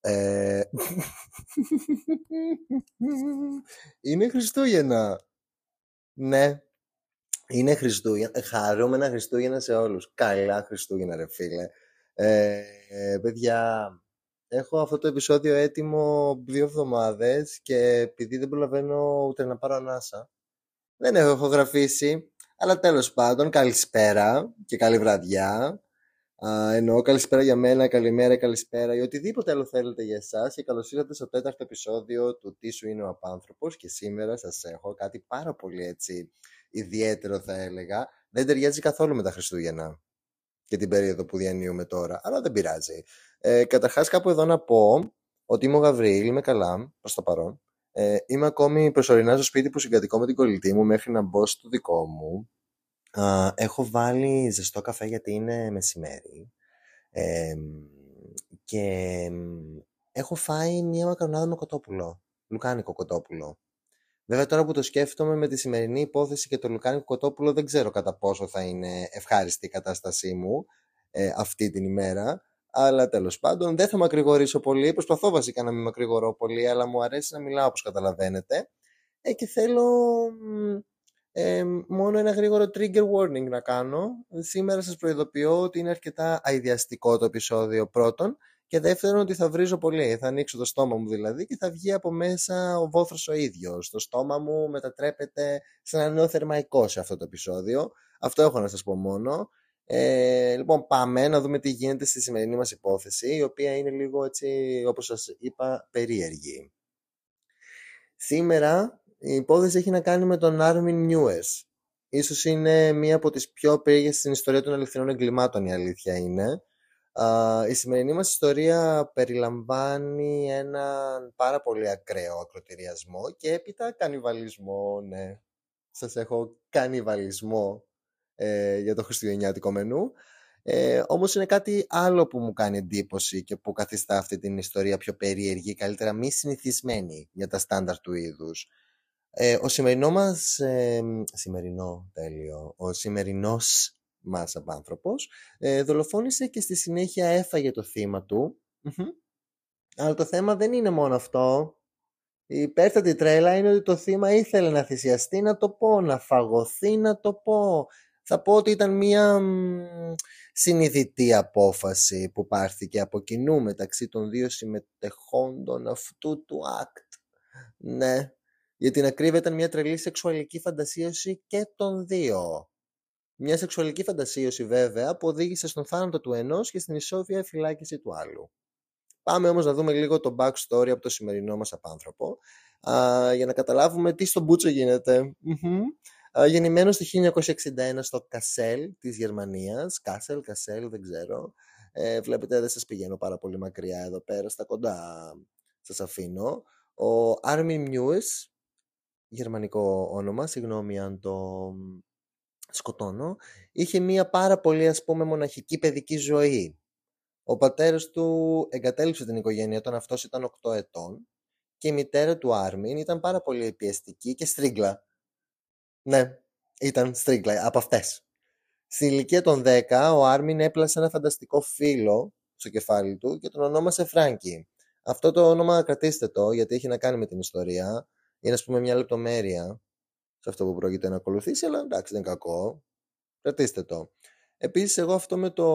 Ε, είναι Χριστούγεννα. Ναι. Είναι Χριστούγεννα. Χαρούμενα Χριστούγεννα σε όλους. Καλά Χριστούγεννα ρε φίλε. Ε, ε, παιδιά, έχω αυτό το επεισόδιο έτοιμο δύο εβδομάδες και επειδή δεν προλαβαίνω ούτε να πάρω ανάσα, δεν έχω ηχογραφήσει. Αλλά τέλος πάντων, καλησπέρα και καλή βραδιά. Uh, εννοώ καλησπέρα για μένα, καλημέρα, καλησπέρα ή οτιδήποτε άλλο θέλετε για εσάς και καλώς ήρθατε στο τέταρτο επεισόδιο του Τι σου είναι ο Απάνθρωπος. Και σήμερα σας έχω κάτι πάρα πολύ έτσι ιδιαίτερο, θα έλεγα. Δεν ταιριάζει καθόλου με τα Χριστούγεννα και την περίοδο που διανύουμε τώρα, αλλά δεν πειράζει. Ε, Καταρχάς, κάπου εδώ να πω ότι είμαι ο Γαβρίλ, είμαι καλά προς το παρόν. Ε, είμαι ακόμη προσωρινά στο σπίτι που συγκατοικώ με την κολλητή μου μέχρι να μπω στο δικό μου. Α, έχω βάλει ζεστό καφέ γιατί είναι μεσημέρι. Ε, και έχω φάει μία μακαρονάδα με κοτόπουλο. Λουκάνικο κοτόπουλο. Βέβαια τώρα που το σκέφτομαι με τη σημερινή υπόθεση και το λουκάνικο κοτόπουλο δεν ξέρω κατά πόσο θα είναι ευχάριστη η κατάστασή μου ε, αυτή την ημέρα. Αλλά τέλος πάντων δεν θα μακρηγορήσω πολύ. Προσπαθώ βασικά να μην μακρηγορώ πολύ, αλλά μου αρέσει να μιλάω όπως καταλαβαίνετε. Ε, και θέλω ε, μόνο ένα γρήγορο trigger warning να κάνω. Σήμερα σας προειδοποιώ ότι είναι αρκετά αειδιαστικό το επεισόδιο πρώτον και δεύτερον ότι θα βρίζω πολύ. Θα ανοίξω το στόμα μου δηλαδή και θα βγει από μέσα ο βόθρος ο ίδιος. Το στόμα μου μετατρέπεται σε ένα νέο θερμαϊκό σε αυτό το επεισόδιο. Αυτό έχω να σας πω μόνο. Ε, λοιπόν πάμε να δούμε τι γίνεται στη σημερινή μας υπόθεση η οποία είναι λίγο έτσι όπως σας είπα περίεργη. Σήμερα η υπόθεση έχει να κάνει με τον Άρμιν Νιούες. Ίσως είναι μία από τις πιο περίεργες στην ιστορία των αληθινών εγκλημάτων η αλήθεια είναι. η σημερινή μας ιστορία περιλαμβάνει έναν πάρα πολύ ακραίο ακροτηριασμό και έπειτα κανιβαλισμό, ναι. Σας έχω κανιβαλισμό ε, για το χριστουγεννιάτικο μενού. Ε, όμως είναι κάτι άλλο που μου κάνει εντύπωση και που καθιστά αυτή την ιστορία πιο περίεργη, καλύτερα μη συνηθισμένη για τα στάνταρ του είδους. Ε, ο σημερινό μας, ε, σημερινό τέλειο, ο σημερινός μας απάνθρωπος ε, δολοφόνησε και στη συνέχεια έφαγε το θύμα του. Αλλά το θέμα δεν είναι μόνο αυτό. Η υπέρτατη τρέλα είναι ότι το θύμα ήθελε να θυσιαστεί να το πω, να φαγωθεί να το πω. Θα πω ότι ήταν μια συνειδητή απόφαση που πάρθηκε από κοινού μεταξύ των δύο συμμετεχόντων αυτού του act. Ναι, γιατί να κρύβεται μια τρελή σεξουαλική φαντασίωση και των δύο. Μια σεξουαλική φαντασίωση βέβαια που οδήγησε στον θάνατο του ενός και στην ισόβια φυλάκιση του άλλου. Πάμε όμως να δούμε λίγο το backstory από το σημερινό μας απάνθρωπο α, για να καταλάβουμε τι στο Μπούτσο γίνεται. Γεννημένος το 1961 στο Κασέλ της Γερμανίας. Κάσελ, Κασέλ, δεν ξέρω. Ε, βλέπετε δεν σας πηγαίνω πάρα πολύ μακριά εδώ πέρα, στα κοντά σας αφήνω. Ο Άρμιν Μιούες γερμανικό όνομα, συγγνώμη αν το σκοτώνω, είχε μία πάρα πολύ ας πούμε μοναχική παιδική ζωή. Ο πατέρας του εγκατέλειψε την οικογένεια όταν αυτός ήταν 8 ετών και η μητέρα του Άρμιν ήταν πάρα πολύ πιεστική και στρίγκλα. Ναι, ήταν στρίγκλα από αυτές. Στην ηλικία των 10 ο Άρμιν έπλασε ένα φανταστικό φίλο στο κεφάλι του και τον ονόμασε Φράγκη. Αυτό το όνομα κρατήστε το γιατί έχει να κάνει με την ιστορία είναι ας πούμε μια λεπτομέρεια σε αυτό που πρόκειται να ακολουθήσει, αλλά εντάξει δεν είναι κακό. Κρατήστε το. Επίσης εγώ αυτό με, το,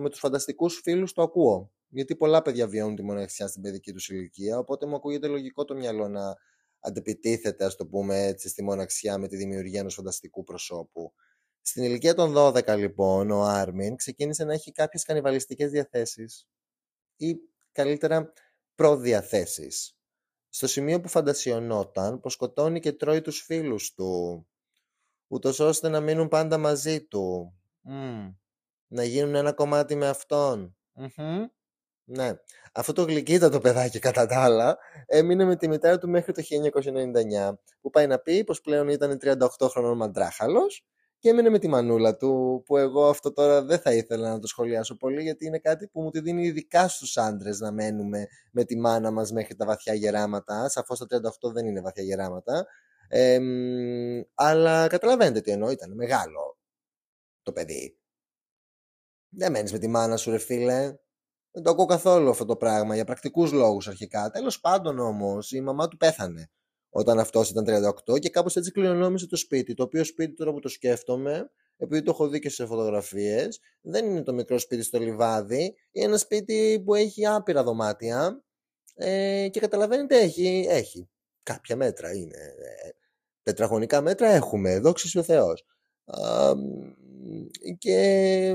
με τους φανταστικούς φίλους το ακούω. Γιατί πολλά παιδιά βιώνουν τη μοναξιά στην παιδική τους ηλικία, οπότε μου ακούγεται λογικό το μυαλό να αντεπιτίθεται, ας το πούμε έτσι, στη μοναξιά με τη δημιουργία ενός φανταστικού προσώπου. Στην ηλικία των 12 λοιπόν, ο Άρμιν ξεκίνησε να έχει κάποιες κανιβαλιστικές διαθέσεις ή καλύτερα προδιαθέσεις στο σημείο που φαντασιωνόταν πως σκοτώνει και τρώει τους φίλους του, ούτως ώστε να μείνουν πάντα μαζί του. Να γίνουν ένα κομμάτι με αυτον Ναι. Αυτό το γλυκύτατο παιδάκι κατά τα άλλα έμεινε με τη μητέρα του μέχρι το 1999 που πάει να πει πως πλέον ήταν 38 χρονών μαντράχαλος και έμεινε με τη μανούλα του που εγώ αυτό τώρα δεν θα ήθελα να το σχολιάσω πολύ γιατί είναι κάτι που μου τη δίνει ειδικά στους άντρες να μένουμε με τη μάνα μας μέχρι τα βαθιά γεράματα σαφώς τα 38 δεν είναι βαθιά γεράματα ε, αλλά καταλαβαίνετε τι εννοώ ήταν μεγάλο το παιδί Δεν μένεις με τη μάνα σου, ρε φίλε. Δεν το ακούω καθόλου αυτό το πράγμα για πρακτικούς λόγους αρχικά. Τέλος πάντων όμως, η μαμά του πέθανε όταν αυτός ήταν 38 και κάπως έτσι κληρονόμησε το σπίτι. Το οποίο σπίτι τώρα που το σκέφτομαι, επειδή το έχω δει και σε φωτογραφίες, δεν είναι το μικρό σπίτι στο λιβάδι. Είναι ένα σπίτι που έχει άπειρα δωμάτια ε, και καταλαβαίνετε, έχει, έχει κάποια μέτρα. Είναι, ε, τετραγωνικά μέτρα έχουμε, δόξα ο Θεός. και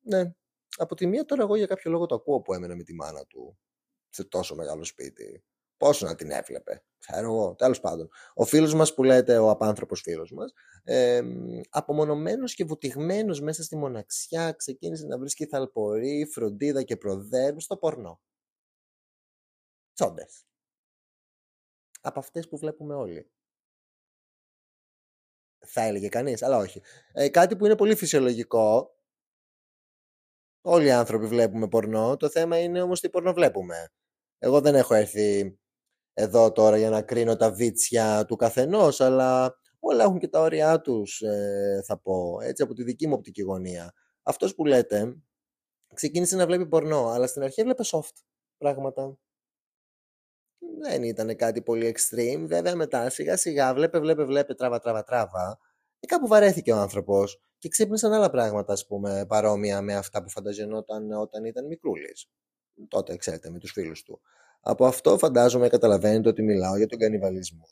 ναι, από τη μία τώρα εγώ για κάποιο λόγο το ακούω που έμενα με τη μάνα του σε τόσο μεγάλο σπίτι. Πόσο να την έβλεπε, ξέρω εγώ, τέλος πάντων. Ο φίλος μας που λέτε, ο απάνθρωπος φίλος μας, ε, απομονωμένος και βουτυγμένος μέσα στη μοναξιά, ξεκίνησε να βρίσκει θαλπορή, φροντίδα και προδέρμ στο πορνό. Τσόντες. Από αυτές που βλέπουμε όλοι. Θα έλεγε κανείς, αλλά όχι. Ε, κάτι που είναι πολύ φυσιολογικό, Όλοι οι άνθρωποι βλέπουμε πορνό. Το θέμα είναι όμως τι πορνό βλέπουμε. Εγώ δεν έχω έρθει εδώ τώρα για να κρίνω τα βίτσια του καθενός, αλλά όλα έχουν και τα όρια τους, ε, θα πω, έτσι από τη δική μου οπτική γωνία. Αυτός που λέτε ξεκίνησε να βλέπει πορνό, αλλά στην αρχή έβλεπε soft πράγματα. Δεν ήταν κάτι πολύ extreme, βέβαια μετά σιγά σιγά βλέπε, βλέπε, βλέπε, τράβα, τράβα, τράβα. Και κάπου βαρέθηκε ο άνθρωπος και ξύπνησαν άλλα πράγματα, ας πούμε, παρόμοια με αυτά που φανταζενόταν όταν ήταν μικρούλης. Τότε, ξέρετε, με τους φίλους του. Από αυτό φαντάζομαι καταλαβαίνετε ότι μιλάω για τον κανιβαλισμό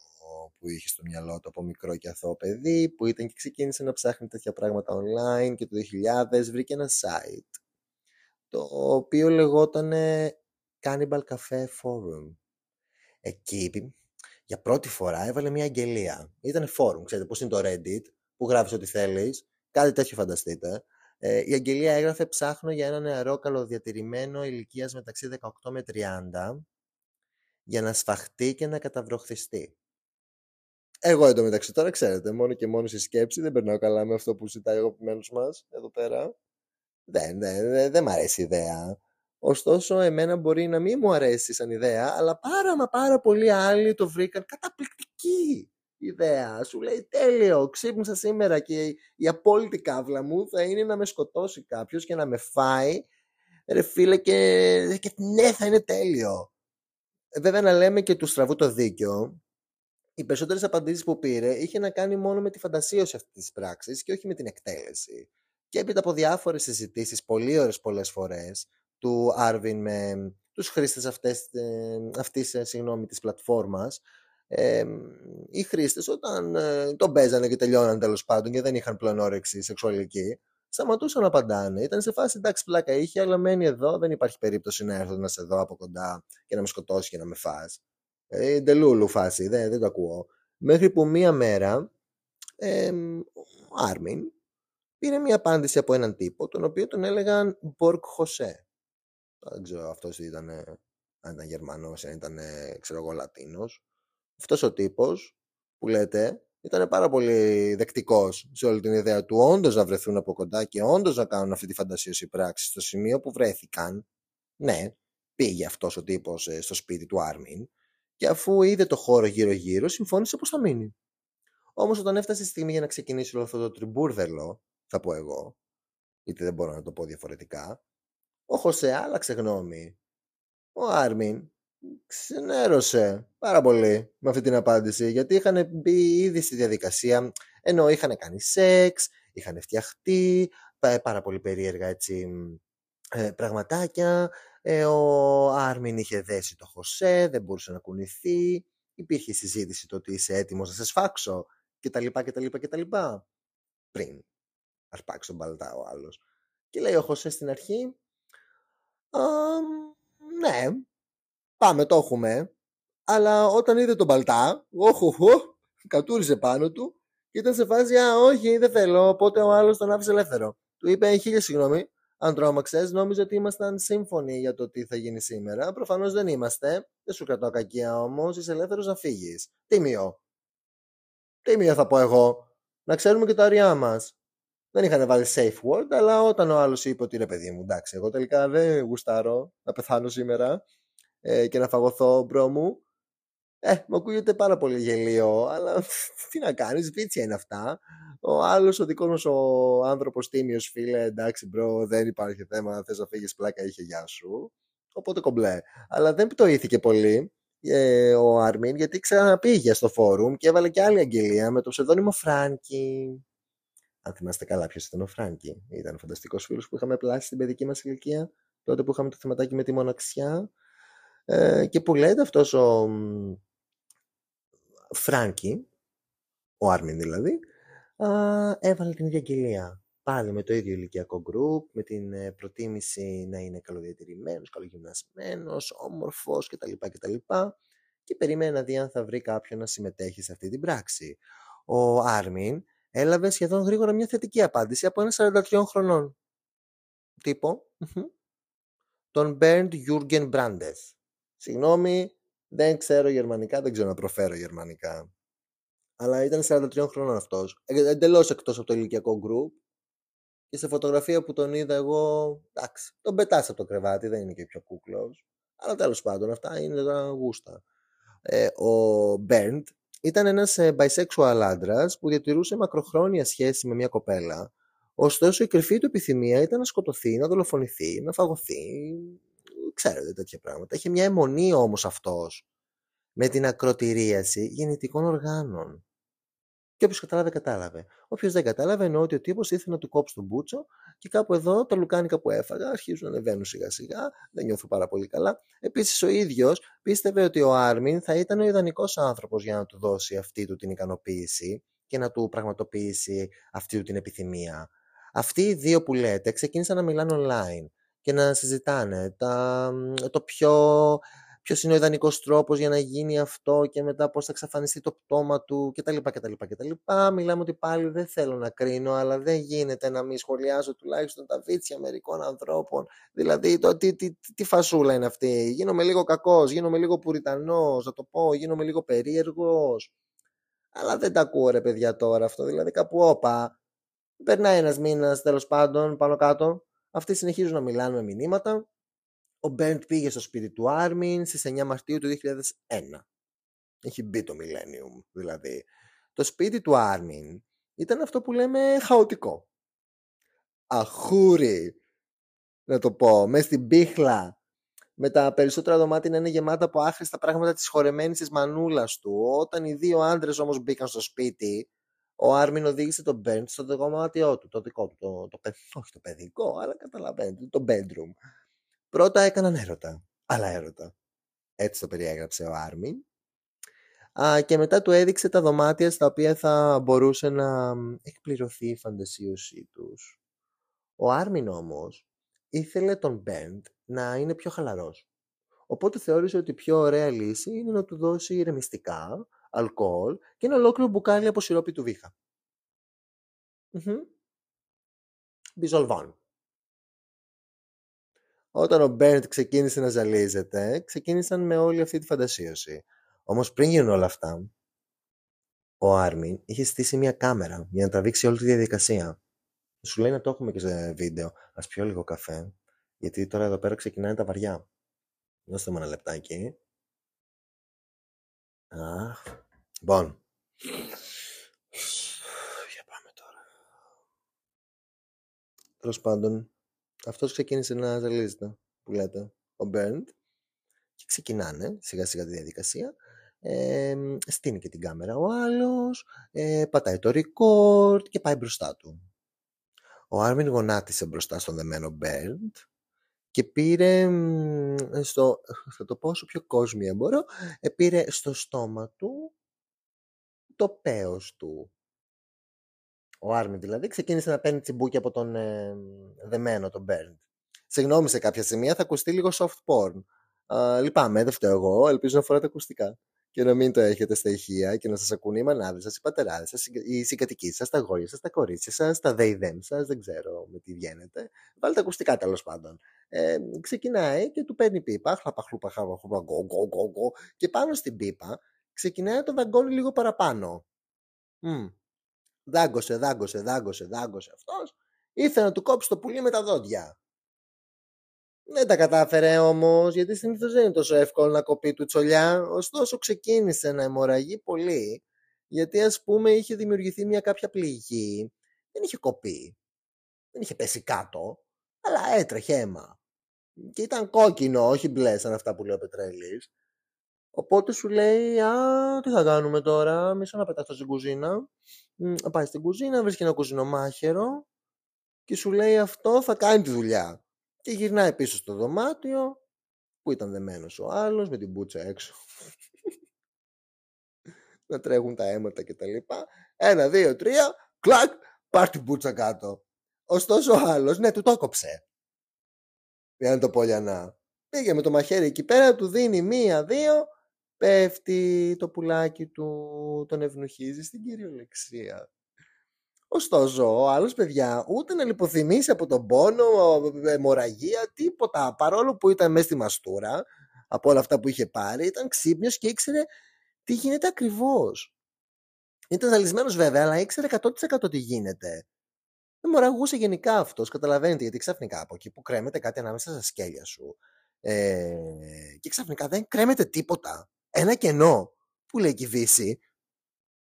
που είχε στο μυαλό του από μικρό και αθώο παιδί, που ήταν και ξεκίνησε να ψάχνει τέτοια πράγματα online και το 2000 βρήκε ένα site το οποίο λεγόταν Cannibal Cafe Forum. Εκεί για πρώτη φορά έβαλε μια αγγελία. Ήταν forum, ξέρετε πώς είναι το Reddit, που γράφεις ό,τι θέλεις Κάτι τέτοιο φανταστείτε. Ε, η Αγγελία έγραφε «Ψάχνω για ένα νεαρό καλοδιατηρημένο ηλικίας μεταξύ 18 με 30 για να σφαχτεί και να καταβροχθιστεί». Εγώ εντωμεταξύ τώρα ξέρετε, μόνο και μόνο στη σκέψη δεν περνάω καλά με αυτό που ζητάει ο αγαπημένος μας εδώ πέρα. Δεν, δεν, δεν, δεν μ' αρέσει η ιδέα. Ωστόσο, εμένα μπορεί να μην μου αρέσει σαν ιδέα, αλλά πάρα μα πάρα πολλοί άλλοι το βρήκαν καταπληκτική ιδέα. Σου λέει τέλειο, ξύπνησα σήμερα και η απόλυτη κάβλα μου θα είναι να με σκοτώσει κάποιος και να με φάει. Ρε φίλε και, και ναι θα είναι τέλειο. Ε, βέβαια να λέμε και του στραβού το δίκιο. Οι περισσότερες απαντήσεις που πήρε είχε να κάνει μόνο με τη φαντασίωση αυτής της πράξης και όχι με την εκτέλεση. Και έπειτα από διάφορες συζητήσεις, πολύ ώρες πολλές φορές, του Άρβιν με τους χρήστες αυτές, ε, αυτής, ε, συγγνώμη, της πλατφόρμας ε, οι χρήστες όταν ε, τον παίζανε και τελειώναν τέλος πάντων και δεν είχαν πλέον όρεξη σεξουαλική, σταματούσαν να απαντάνε. Ήταν σε φάση εντάξει, πλάκα είχε, αλλά μένει εδώ. Δεν υπάρχει περίπτωση να έρθω να σε δω από κοντά και να με σκοτώσει και να με φας. Ε, ντελούλου φάση, δεν, δεν το ακούω. Μέχρι που μία μέρα ε, ο Άρμιν πήρε μία απάντηση από έναν τύπο, τον οποίο τον έλεγαν Μπορκ Χωσέ. Δεν ξέρω αυτός ήταν, αν ήταν Γερμανός, αν ήταν, ξέρω εγώ, Λατίνος αυτός ο τύπος που λέτε ήταν πάρα πολύ δεκτικός σε όλη την ιδέα του όντως να βρεθούν από κοντά και όντως να κάνουν αυτή τη φαντασίωση πράξη στο σημείο που βρέθηκαν. Ναι, πήγε αυτός ο τύπος ε, στο σπίτι του Άρμιν και αφού είδε το χώρο γύρω-γύρω συμφώνησε πως θα μείνει. Όμως όταν έφτασε η στιγμή για να ξεκινήσει όλο αυτό το τριμπούρδελο, θα πω εγώ, γιατί δεν μπορώ να το πω διαφορετικά, ο Χωσέ άλλαξε γνώμη. Ο Άρμιν ξενέρωσε πάρα πολύ με αυτή την απάντηση γιατί είχαν μπει ήδη στη διαδικασία ενώ είχαν κάνει σεξ, είχαν φτιαχτεί πάρα πολύ περίεργα έτσι ε, πραγματάκια ε, ο Άρμιν είχε δέσει το Χωσέ δεν μπορούσε να κουνηθεί υπήρχε συζήτηση το ότι είσαι έτοιμος να σε σφάξω και τα λοιπά και τα λοιπά και τα λοιπά πριν αρπάξει τον παλτά ο άλλος. Και λέει ο Χωσέ στην αρχή ναι Πάμε, το έχουμε. Αλλά όταν είδε τον Παλτά, όχο, κατούρισε πάνω του και ήταν σε φάση, Α, όχι, δεν θέλω. Οπότε ο άλλος τον άφησε ελεύθερο. Του είπε, χίλια συγγνώμη, αν τρόμαξε, νόμιζα ότι ήμασταν σύμφωνοι για το τι θα γίνει σήμερα. Προφανώς δεν είμαστε. Δεν σου κρατώ κακία όμως, είσαι ελεύθερος να φύγεις. Τίμιο. Τίμιο θα πω εγώ; Να ξέρουμε και τα όρια μας. Δεν είχαν βάλει safe word, αλλά όταν ο άλλος είπε ότι ρε παιδί μου, εντάξει, εγώ τελικά δεν γουστάρω να πεθάνω σήμερα, ε, και να φαγωθώ bro μου. Ε, μου ακούγεται πάρα πολύ γελοίο, αλλά τι να κάνεις, βίτσια είναι αυτά. Ο άλλος, ο δικός μας ο άνθρωπος τίμιος, φίλε, εντάξει bro, δεν υπάρχει θέμα, θες να φύγεις πλάκα, είχε γεια σου. Οπότε κομπλέ. Αλλά δεν πτοήθηκε πολύ ε, ο Άρμιν, γιατί ξαναπήγε στο φόρουμ και έβαλε και άλλη αγγελία με το ψευδόνυμο Φράνκι. Αν θυμάστε καλά ποιος ήταν ο Φράνκι. Ήταν φανταστικός φίλος που είχαμε πλάσει στην παιδική μας ηλικία, τότε που είχαμε το θεματάκι με τη μοναξιά. Ε, και που λέτε αυτός ο Φράνκι, ο Άρμιν δηλαδή, α, έβαλε την ίδια αγγελία. Πάλι με το ίδιο ηλικιακό γκρουπ, με την ε, προτίμηση να είναι καλοδιατηρημένος, καλογυμνασμένος, όμορφος κτλ. κτλ. Και περίμενε να δει αν θα βρει κάποιον να συμμετέχει σε αυτή την πράξη. Ο Άρμιν έλαβε σχεδόν γρήγορα μια θετική απάντηση από ένα 43 χρονών. Τύπο. Τον Bernd Jürgen Brandes. Συγγνώμη, δεν ξέρω γερμανικά, δεν ξέρω να προφέρω γερμανικά. Αλλά ήταν 43 χρόνων αυτός. Ε, Εντελώς εκτός από το ηλικιακό γκρουπ. Και σε φωτογραφία που τον είδα εγώ, εντάξει, τον πετάς από το κρεβάτι, δεν είναι και πιο κούκλος. Αλλά τέλος πάντων, αυτά είναι τα γούστα. Ε, ο Μπέρντ ήταν ένας ε, bisexual άντρας που διατηρούσε μακροχρόνια σχέση με μια κοπέλα. Ωστόσο η κρυφή του επιθυμία ήταν να σκοτωθεί, να δολοφονηθεί, να φαγωθεί, ξέρετε τέτοια πράγματα. Είχε μια αιμονή όμως αυτός με την ακροτηρίαση γεννητικών οργάνων. Και όποιος κατάλαβε, κατάλαβε. Όποιος δεν κατάλαβε, εννοώ ότι ο τύπος ήθελε να του κόψει τον μπούτσο και κάπου εδώ τα λουκάνικα που έφαγα αρχίζουν να ανεβαίνουν σιγά σιγά. Δεν νιώθω πάρα πολύ καλά. Επίσης, ο ίδιος πίστευε ότι ο Άρμιν θα ήταν ο ιδανικός άνθρωπος για να του δώσει αυτή του την ικανοποίηση και να του πραγματοποιήσει αυτή του την επιθυμία. Αυτοί οι δύο που λέτε ξεκίνησαν να μιλάνε online και να συζητάνε τα, το πιο ποιος είναι ο ιδανικός τρόπος για να γίνει αυτό και μετά πώς θα εξαφανιστεί το πτώμα του κτλ. κτλ, κτλ. Μιλάμε ότι πάλι δεν θέλω να κρίνω, αλλά δεν γίνεται να μην σχολιάζω τουλάχιστον τα βίτσια μερικών ανθρώπων. Δηλαδή, το, τι, τι, τι φασούλα είναι αυτή. Γίνομαι λίγο κακός, γίνομαι λίγο πουριτανός, να το πω, γίνομαι λίγο περίεργος. Αλλά δεν τα ακούω ρε παιδιά τώρα αυτό. Δηλαδή, κάπου όπα. Περνάει ένας μήνας τέλος πάντων πάνω κάτω. Αυτοί συνεχίζουν να μιλάνε με μηνύματα ο Μπέρντ πήγε στο σπίτι του Άρμιν στις 9 Μαρτίου του 2001. Έχει μπει το Millennium δηλαδή. Το σπίτι του Άρμιν ήταν αυτό που λέμε χαοτικό. Αχούρι, να το πω, μες στην πίχλα. Με τα περισσότερα δωμάτια να είναι γεμάτα από άχρηστα πράγματα της χορεμένης της μανούλας του. Όταν οι δύο άντρες όμως μπήκαν στο σπίτι, ο Άρμιν οδήγησε τον Μπέρντ στο δωμάτιό του, το δικό του, το, το, όχι το παιδικό, αλλά καταλαβαίνετε, το bedroom. Πρώτα έκαναν έρωτα. Αλλά έρωτα. Έτσι το περιέγραψε ο Άρμιν. Α, και μετά του έδειξε τα δωμάτια στα οποία θα μπορούσε να εκπληρωθεί η φαντασίωσή τους. Ο Άρμιν όμως ήθελε τον Μπέντ να είναι πιο χαλαρός. Οπότε θεώρησε ότι η πιο ωραία λύση είναι να του δώσει ηρεμιστικά, αλκοόλ και ένα ολόκληρο μπουκάλι από σιρόπι του βήχα. Μπιζολβάν. Όταν ο Μπέρντ ξεκίνησε να ζαλίζεται, ξεκίνησαν με όλη αυτή τη φαντασίωση. Όμως πριν γίνουν όλα αυτά, ο Άρμιν είχε στήσει μια κάμερα για να τραβήξει όλη τη διαδικασία. Σου λέει να το έχουμε και σε βίντεο. Α πιω λίγο καφέ, γιατί τώρα εδώ πέρα ξεκινάνε τα βαριά. Δώστε μου ένα λεπτάκι. Αχ. Λοιπόν. Για πάμε τώρα. Τέλος πάντων, αυτός ξεκίνησε να ζαλίζεται, που λέτε, ο Μπέρντ. Και ξεκινάνε σιγά σιγά τη διαδικασία. Ε, στείνει και την κάμερα ο άλλος, ε, πατάει το record και πάει μπροστά του. Ο Άρμιν γονάτισε μπροστά στον δεμένο Μπέρντ και πήρε στο, θα το πω όσο πιο κόσμια μπορώ, ε, πήρε στο στόμα του το πέος του ο Άρμιν δηλαδή, ξεκίνησε να παίρνει τσιμπούκι από τον ε, δεμένο, τον Μπέρντ. Συγγνώμη σε κάποια σημεία θα ακουστεί λίγο soft porn. Uh, λυπάμαι, δεν φταίω εγώ. Ελπίζω να φοράτε ακουστικά και να μην το έχετε στα ηχεία και να σας ακούνε οι μανάδες σας, οι πατεράδες σας, οι συγκατοικοί σας, τα γόρια σας, τα κορίτσια σας, τα δεϊδέμ σας, δεν ξέρω με τι βγαίνετε. Βάλτε ακουστικά τέλος πάντων. Ε, ξεκινάει και του παίρνει πίπα, χλαπα, χλουπα, χλαπα, χλουπα, και πάνω στην πίπα ξεκινάει να το δαγκώνει λίγο παραπάνω. Mm δάγκωσε, δάγκωσε, δάγκωσε, δάγκωσε αυτός, ήθελε να του κόψει το πουλί με τα δόντια. Δεν τα κατάφερε όμως, γιατί συνήθως δεν είναι τόσο εύκολο να κοπεί του τσολιά. Ωστόσο, ξεκίνησε να αιμορραγεί πολύ, γιατί ας πούμε είχε δημιουργηθεί μια κάποια πληγή. Δεν είχε κοπεί. Δεν είχε πέσει κάτω, αλλά έτρεχε αίμα. Και ήταν κόκκινο, όχι μπλε σαν αυτά που λέει ο Πετρέλης. Οπότε σου λέει, Α, τι θα κάνουμε τώρα, μισό να πεταχτώ στην κουζίνα. Μ, Πάει στην κουζίνα, βρίσκει ένα κουζινομάχαιρο και σου λέει αυτό θα κάνει τη δουλειά. Και γυρνάει πίσω στο δωμάτιο που ήταν δεμένος ο άλλος με την μπούτσα έξω. να τρέχουν τα αίματα και τα λοιπά. Ένα, δύο, τρία, κλακ, πάρ την μπούτσα κάτω. Ωστόσο ο άλλος, ναι, του το έκοψε. Για να το πω λιανά. Πήγε με το μαχαίρι εκεί πέρα, του δίνει μία, δύο, πέφτει το πουλάκι του, τον ευνουχίζει στην κυριολεξία. Ωστόσο, ο άλλος παιδιά ούτε να λιποθυμήσει από τον πόνο, αιμορραγία, τίποτα. Παρόλο που ήταν μέσα στη μαστούρα, από όλα αυτά που είχε πάρει, ήταν ξύπνιος και ήξερε τι γίνεται ακριβώς. Ήταν ζαλισμένος βέβαια, αλλά ήξερε 100% τι γίνεται. Αιμορραγούσε γενικά αυτός, καταλαβαίνετε, γιατί ξαφνικά από εκεί που κρέμεται κάτι ανάμεσα στα σκέλια σου. Ε, και ξαφνικά δεν κρέμεται τίποτα. Ένα κενό. Πού λέει και η Δύση.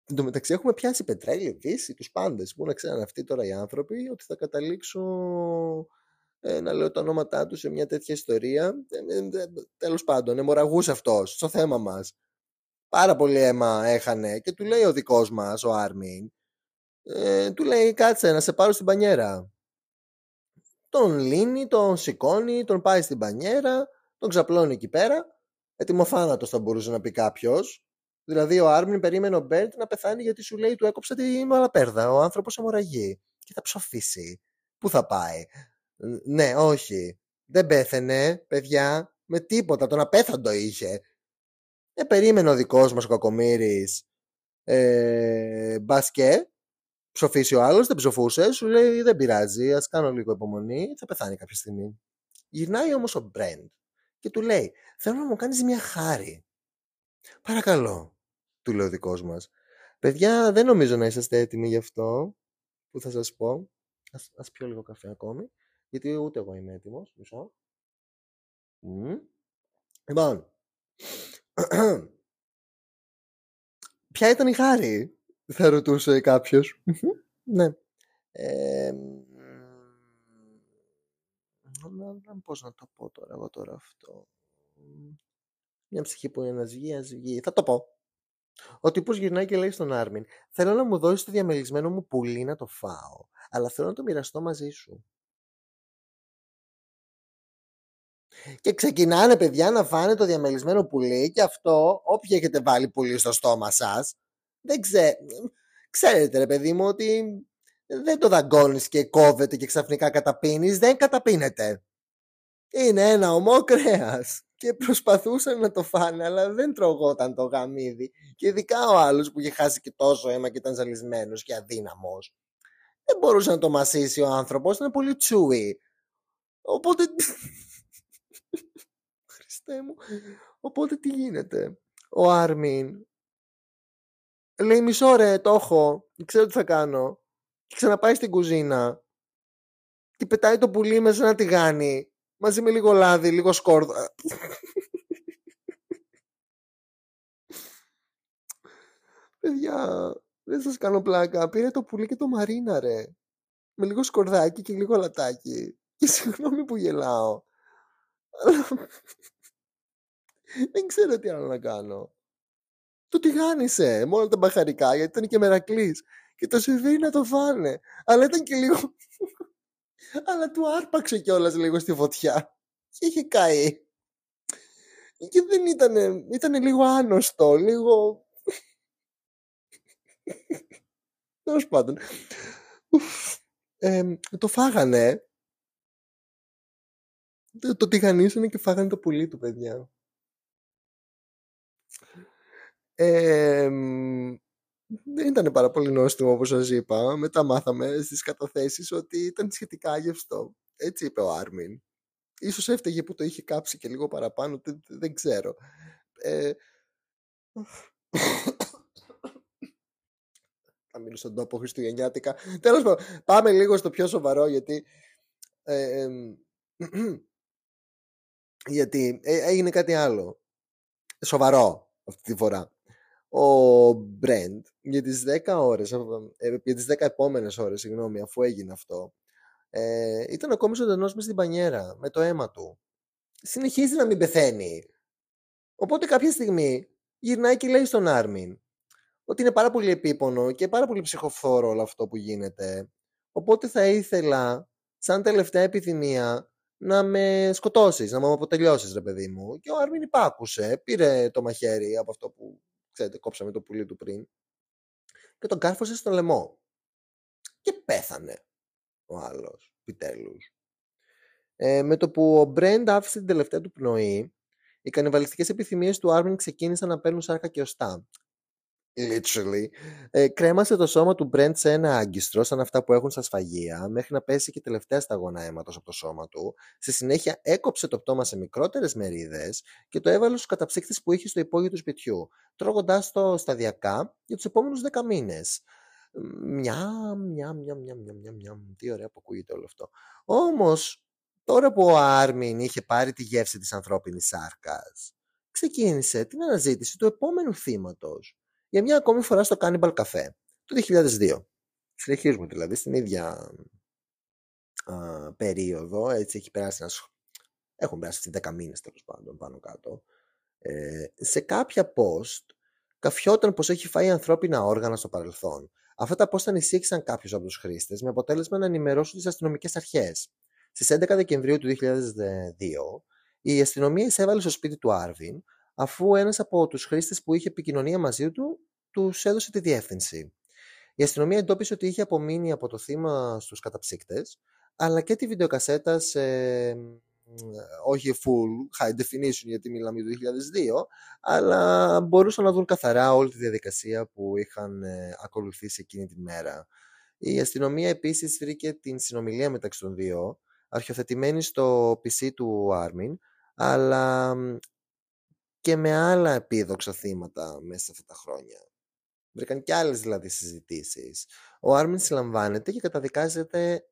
Εν τω μεταξύ έχουμε πιάσει πετρέλαιο, Δύση, τους πάντες. Πού να ξέρουν αυτοί τώρα οι άνθρωποι ότι θα καταλήξω ε, να λέω τα ονόματά τους σε μια τέτοια ιστορία. Ε, ε, ε, τέλος πάντων, αιμορραγούσε αυτός στο θέμα μας. Πάρα πολύ αίμα έχανε και του λέει ο δικός μας, ο Άρμιν, ε, του λέει κάτσε να σε πάρω στην μπανιέρα. Τον λύνει, τον σηκώνει, τον πάει στην μπανιέρα, τον ξαπλώνει εκεί πέρα. Ετοιμοθάνατος θα μπορούσε να πει κάποιος. Δηλαδή ο Άρμιν περίμενε ο Μπέρτ να πεθάνει γιατί σου λέει του έκοψε τη μαλαπέρδα. Ο άνθρωπος αιμορραγεί. Και θα ψοφήσει. Πού θα πάει; Ναι, όχι. Δεν πέθαινε, παιδιά, με τίποτα. Τον απέθαντο είχε. Ε, περίμενε ο δικός μας ο Κακομήρη. Ε, μπασκέ, ψοφήσει ο άλλος, δεν ψοφούσε, σου λέει δεν πειράζει, ας κάνω λίγο υπομονή, θα πεθάνει κάποια στιγμή. Γυρνάει όμως ο Μπρέντ και του λέει: Θέλω να μου κάνεις μια χάρη. Παρακαλώ, του λέει ο δικός μας. Παιδιά, δεν νομίζω να είσαστε έτοιμοι γι' αυτό που θα σας πω. Ας, ας πιω λίγο καφέ ακόμη, γιατί ούτε εγώ είμαι έτοιμος. Μισό. Μμ. Λοιπόν, ποια ήταν η χάρη, θα ρωτούσε κάποιος. ναι. Ε, πώς να το πω τώρα εγώ τώρα αυτό. Μια ψυχή που είναι να σβγεί, ας βγει. Θα το πω. Ο τύπος γυρνάει και λέει στον Άρμιν Θέλω να μου δώσεις το διαμελισμένο μου πουλί να το φάω Αλλά θέλω να το μοιραστώ μαζί σου Και ξεκινάνε παιδιά να φάνε το διαμελισμένο πουλί Και αυτό όποιοι έχετε βάλει πουλί στο στόμα σας Δεν ξέρω Ξέρετε ρε παιδί μου ότι δεν το δαγκώνεις και κόβεται και ξαφνικά καταπίνεις, δεν καταπίνεται. Είναι ένα ομό κρέας και προσπαθούσαν να το φάνε, αλλά δεν τρογόταν το γαμίδι. Και ειδικά ο άλλος που είχε χάσει και τόσο αίμα και ήταν ζαλισμένος και αδύναμος. Δεν μπορούσε να το μασίσει ο άνθρωπος, ήταν πολύ τσούι. Οπότε... Χριστέ μου. Οπότε τι γίνεται; Ο Άρμιν λέει μισό ρε, το έχω, ξέρω τι θα κάνω. Και ξαναπάει στην κουζίνα και πετάει το πουλί μέσα ένα τηγάνι μαζί με λίγο λάδι, λίγο σκόρδο. Παιδιά, δεν σας κάνω πλάκα. Πήρε το πουλί και το μαρίνα ρε. Με λίγο σκορδάκι και λίγο λατάκι. Και συγγνώμη που γελάω. δεν ξέρω τι άλλο να κάνω. Το τηγάνισε με όλα τα μπαχαρικά γιατί ήταν και μερακλής και το σερβίρι να το φάνε. Αλλά ήταν και λίγο... Αλλά του άρπαξε κιόλας λίγο στη φωτιά. Και είχε καεί. Και δεν ήταν... Ήταν λίγο άνοστο, λίγο... Τέλος πάντων. Ε, το φάγανε. Το, το τηγανίσανε και φάγανε το πουλί του, παιδιά. Ε, δεν ήταν πάρα πολύ νόστιμο όπως σας είπα. Μετά μάθαμε στις καταθέσεις ότι ήταν σχετικά γευστό. Έτσι είπε ο Άρμιν. Ίσως έφταιγε που το είχε κάψει και λίγο παραπάνω, δεν, δεν ξέρω. Ε... Θα μείνω στον τόπο Χριστουγεννιάτικα. Τέλος πάντων, πάμε λίγο στο πιο σοβαρό γιατί... Ε, Γιατί ε, έγινε κάτι άλλο. Σοβαρό αυτή τη φορά. Ο Μπρέντ για τις 10 ώρες, ε, για τις 10 επόμενες ώρες, συγγνώμη, αφού έγινε αυτό, ε, ήταν ακόμη ζωντανός μες στην πανιέρα, με το αίμα του. Συνεχίζει να μην πεθαίνει. Οπότε κάποια στιγμή γυρνάει και λέει στον Άρμιν ότι είναι πάρα πολύ επίπονο και πάρα πολύ ψυχοφθόρο όλο αυτό που γίνεται. Οπότε θα ήθελα, σαν τελευταία επιθυμία, να με σκοτώσεις, να με αποτελειώσεις ρε παιδί μου. Και ο Άρμιν υπάκουσε, πήρε το μαχαίρι από αυτό που, ξέρετε, κόψαμε το πουλί του πριν και τον κάρφωσε στο λαιμό. Και πέθανε ο άλλος, επιτέλους. Ε, με το που ο Μπρέντ άφησε την τελευταία του πνοή, οι κανιβαλιστικές επιθυμίες του Άρμιν ξεκίνησαν να παίρνουν σάρκα και οστά. Literally. Ε, κρέμασε το σώμα του Μπρέντ σε ένα άγκιστρο, σαν αυτά που έχουν στα σφαγεία, μέχρι να πέσει και τελευταία σταγόνα αίματος από το σώμα του. Στη συνέχεια έκοψε το πτώμα σε μικρότερες μερίδες και το έβαλε στους καταψύκτες που είχε στο υπόγειο του σπιτιού, τρώγοντάς το σταδιακά για τους επόμενους δέκα μήνες. Μια, μια, μια, μια, μια, μια, μια, τι ωραία που ακούγεται όλο αυτό. Όμως, τώρα που ο Άρμιν είχε πάρει τη γεύση της ανθρώπινης σάρκας, ξεκίνησε την αναζήτηση του επόμενου θύματος για μια ακόμη φορά στο Cannibal Café το 2002. Συνεχίζουμε δηλαδή στην ίδια α, περίοδο, έτσι έχει περάσει ένας, έχουν περάσει 10 μήνες τέλος πάντων πάνω κάτω. Ε, σε κάποια post καφιόταν πως έχει φάει ανθρώπινα όργανα στο παρελθόν. Αυτά τα post ανησύχησαν κάποιου από τους χρήστες με αποτέλεσμα να ενημερώσουν τις αστυνομικές αρχές. Στις 11 Δεκεμβρίου του 2002, η αστυνομία εισέβαλε στο σπίτι του Άρβιν αφού ένας από τους χρήστες που είχε επικοινωνία μαζί του τους έδωσε τη διεύθυνση. Η αστυνομία εντόπισε ότι είχε απομείνει από το θύμα στους καταψύκτες, αλλά και τη βιντεοκασέτα σε όχι full high definition γιατί μιλάμε για το 2002, αλλά μπορούσαν να δουν καθαρά όλη τη διαδικασία που είχαν ε, ακολουθήσει εκείνη τη μέρα. Η αστυνομία επίσης βρήκε την συνομιλία μεταξύ των δύο, αρχιοθετημένη στο PC του Άρμιν, αλλά και με άλλα επίδοξα θύματα μέσα σε αυτά τα χρόνια. Βρήκαν και άλλες δηλαδή συζητήσεις. Ο Άρμιν συλλαμβάνεται και καταδικάζεται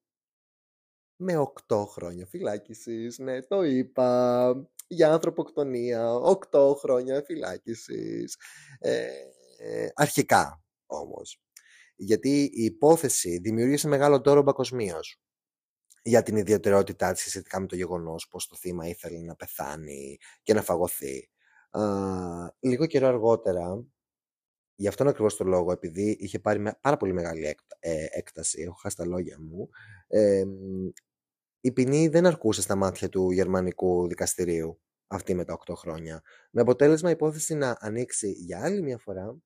με 8 χρόνια φυλάκισης. Ναι, το είπα. Για ανθρωποκτονία. 8 χρόνια φυλάκισης. Ε, ε, αρχικά όμως. Γιατί η υπόθεση δημιούργησε μεγάλο τόρο παγκοσμίως για την ιδιαιτερότητά της σχετικά με το γεγονός πως το θύμα ήθελε να πεθάνει και να φαγωθεί λίγο καιρό αργότερα, γι' αυτόν ακριβώς το λόγο, επειδή είχε πάρει πάρα πολύ μεγάλη ε, έκταση, έχω χάσει τα λόγια μου, η ποινή δεν αρκούσε στα μάτια του γερμανικού δικαστηρίου αυτή με τα 8 χρόνια. Με αποτέλεσμα η υπόθεση να ανοίξει για άλλη μια φορά,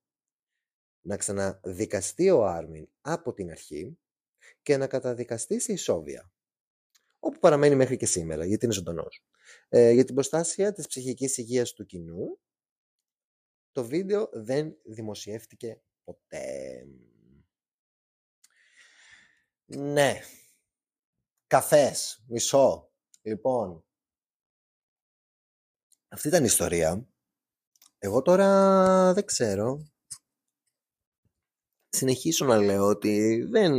να ξαναδικαστεί ο Άρμιν από την αρχή και να καταδικαστεί σε ισόβια όπου παραμένει μέχρι και σήμερα, γιατί είναι ζωντανός. Ε, για την προστασία της ψυχικής υγείας του κοινού, το βίντεο δεν δημοσιεύτηκε ποτέ. Ναι. Καφές, μισό. Λοιπόν, αυτή ήταν η ιστορία. Εγώ τώρα δεν ξέρω. Συνεχίσω να λέω ότι δεν,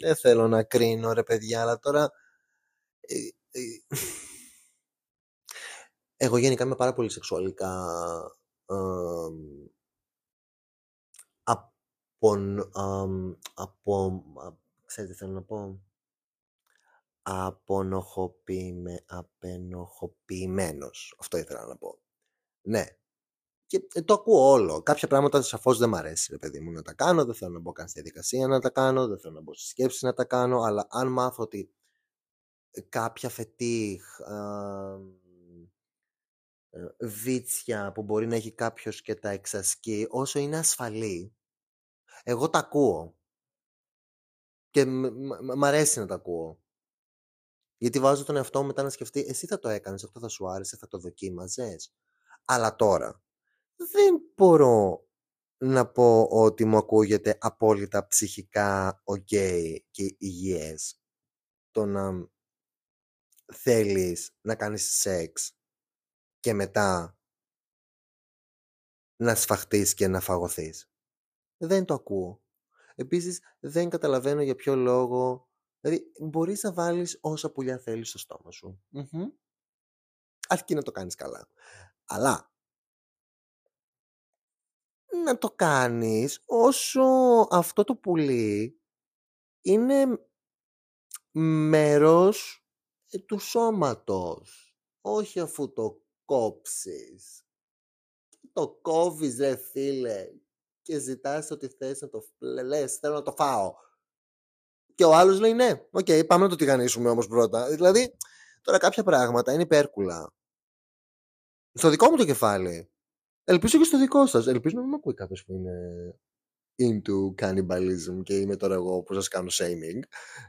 δεν θέλω να κρίνω ρε παιδιά, αλλά τώρα ε, ε, εγώ γενικά είμαι πάρα πολύ σεξουαλικά από, από, ξέρετε θέλω να πω απονοχοποιημένο, απενοχοποιημένος αυτό ήθελα να πω ναι και ε, το ακούω όλο. Κάποια πράγματα σαφώς δεν μου αρέσει, ρε παιδί μου, να τα κάνω. Δεν θέλω να μπω καν στη διαδικασία να τα κάνω. Δεν θέλω να μπω στη σκέψη να τα κάνω. Αλλά αν μάθω ότι κάποια φετίχ, ε, βίτσια που μπορεί να έχει κάποιος και τα εξασκεί, όσο είναι ασφαλή, εγώ τα ακούω. Και μ' αρέσει να τα ακούω. Γιατί βάζω τον εαυτό μου μετά να σκεφτεί, εσύ θα το έκανες, αυτό θα σου άρεσε, θα το δοκίμαζες. Αλλά τώρα, δεν μπορώ να πω ότι μου ακούγεται απόλυτα ψυχικά ok και υγιές το να θέλεις να κάνεις σεξ και μετά να σφαχτείς και να φαγωθείς. Δεν το ακούω. Επίσης δεν καταλαβαίνω για ποιο λόγο... Δηλαδή μπορείς να βάλεις όσα πουλιά θέλεις στο στόμα σου. αρκεί να το κάνεις καλά. Αλλά να το κάνεις όσο αυτό το πουλί είναι μέρος ε, του σώματος. Όχι αφού το κόψεις. Το κόβεις ρε φίλε και ζητάς ότι θες να το λες, θέλω να το φάω. Και ο άλλος λέει ναι, οκ, πάμε να το τηγανίσουμε όμως πρώτα. Δηλαδή, τώρα κάποια πράγματα είναι υπέρκουλα. Στο δικό μου το κεφάλι. Ελπίζω και στο δικό σας. Ελπίζω να μην με ακούει κάποιος που είναι into cannibalism και είμαι τώρα εγώ που σας κάνω shaming.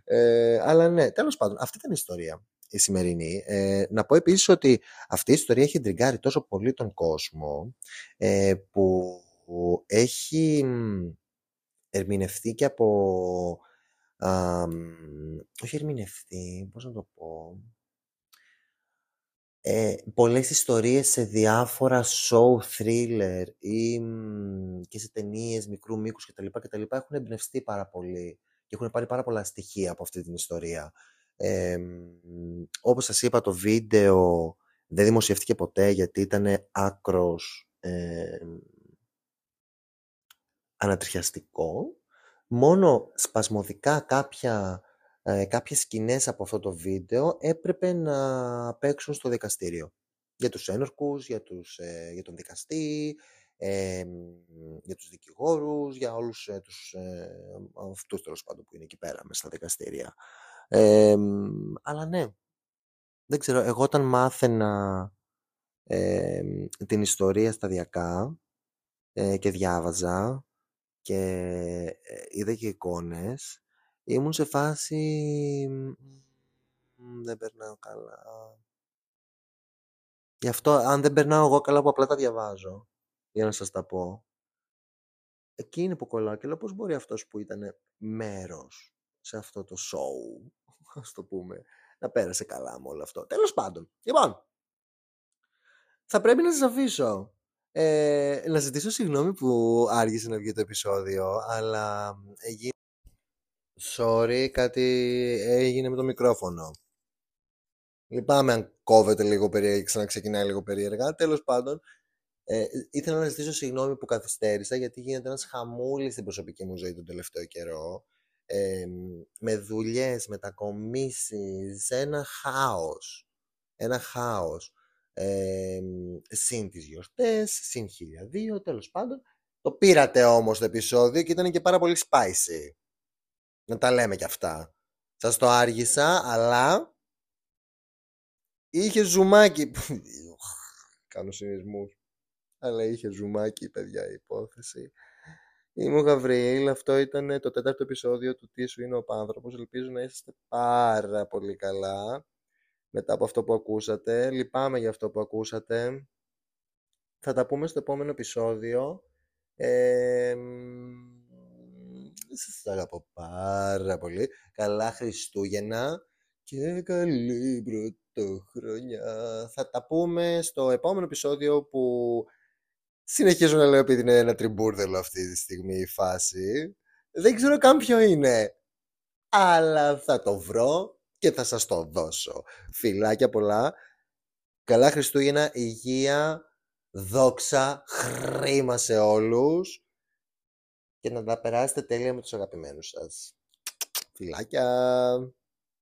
Ε, αλλά ναι, τέλος πάντων, αυτή ήταν η ιστορία η σημερινή. Ε, να πω επίσης ότι αυτή η ιστορία έχει τριγκάρει τόσο πολύ τον κόσμο ε, που έχει ερμηνευτεί και από... Α, όχι ερμηνευτεί, πώς να το πω ε, πολλές ιστορίες σε διάφορα show, thriller ή και σε ταινίες μικρού μήκους κτλ. κτλ έχουν εμπνευστεί πάρα πολύ και έχουν πάρει πάρα πολλά στοιχεία από αυτή την ιστορία. Ε, όπως σας είπα το βίντεο δεν δημοσιεύτηκε ποτέ γιατί ήταν άκρος ε, ανατριχιαστικό. Μόνο σπασμωδικά κάποια ε, κάποιες σκηνές από αυτό το βίντεο έπρεπε να παίξουν στο δικαστήριο. Για τους ένορκους, για, τους, ε, για τον δικαστή, ε, για τους δικηγόρους, για όλους ε, τους, ε, αυτούς τέλος πάντων που είναι εκεί πέρα μέσα στα δικαστήρια. Αλλά ναι, δεν ξέρω, εγώ όταν μάθαινα την ιστορία σταδιακά και διάβαζα και είδα και εικόνες, Ήμουν σε φάση... Δεν περνάω καλά. Γι' αυτό, αν δεν περνάω εγώ καλά που απλά τα διαβάζω, για να σας τα πω, εκεί είναι που κολλάω και λέω πώς μπορεί αυτός που ήταν μέρος σε αυτό το show, ας το πούμε, να πέρασε καλά με όλο αυτό. Τέλος πάντων. Λοιπόν, θα πρέπει να σας αφήσω. Ε, να ζητήσω συγγνώμη που άργησε να βγει το επεισόδιο, αλλά Sorry, κάτι έγινε με το μικρόφωνο. Λυπάμαι αν κόβεται λίγο περίεργα και ξαναξεκινάει λίγο περίεργα. Τέλος πάντων, ε, ήθελα να ζητήσω συγγνώμη που καθυστέρησα γιατί γίνεται ένας χαμούλης στην προσωπική μου ζωή τον τελευταίο καιρό. Ε, με δουλειές, μετακομίσεις, σε ένα χάος. Ένα χάος. Ε, συν τις γιορτές, συν χίλια δύο, τέλος πάντων. Το πήρατε όμως το επεισόδιο και ήταν και πάρα πολύ spicy. Να τα λέμε κι αυτά. Σας το άργησα, αλλά είχε ζουμάκι. Κάνω συνειρμούς. Αλλά είχε ζουμάκι, παιδιά, η υπόθεση. Είμαι ο Γαβριήλ, αυτό ήταν το τέταρτο επεισόδιο του Τι σου είναι ο Πάνθρωπος. Ελπίζω να είστε πάρα πολύ καλά μετά από αυτό που ακούσατε. Λυπάμαι για αυτό που ακούσατε. Θα τα πούμε στο επόμενο επεισόδιο. Ε, σας αγαπώ πάρα πολύ. Καλά Χριστούγεννα και καλή πρωτοχρονιά. Θα τα πούμε στο επόμενο επεισόδιο που συνεχίζω να λέω επειδή είναι ένα τριμπούρδελο αυτή τη στιγμή η φάση. Δεν ξέρω καν ποιο είναι. Αλλά θα το βρω και θα σας το δώσω. Φιλάκια πολλά. Καλά Χριστούγεννα, υγεία, δόξα, χρήμα σε όλους και να τα περάσετε τέλεια με τους αγαπημένους σας. Φιλάκια!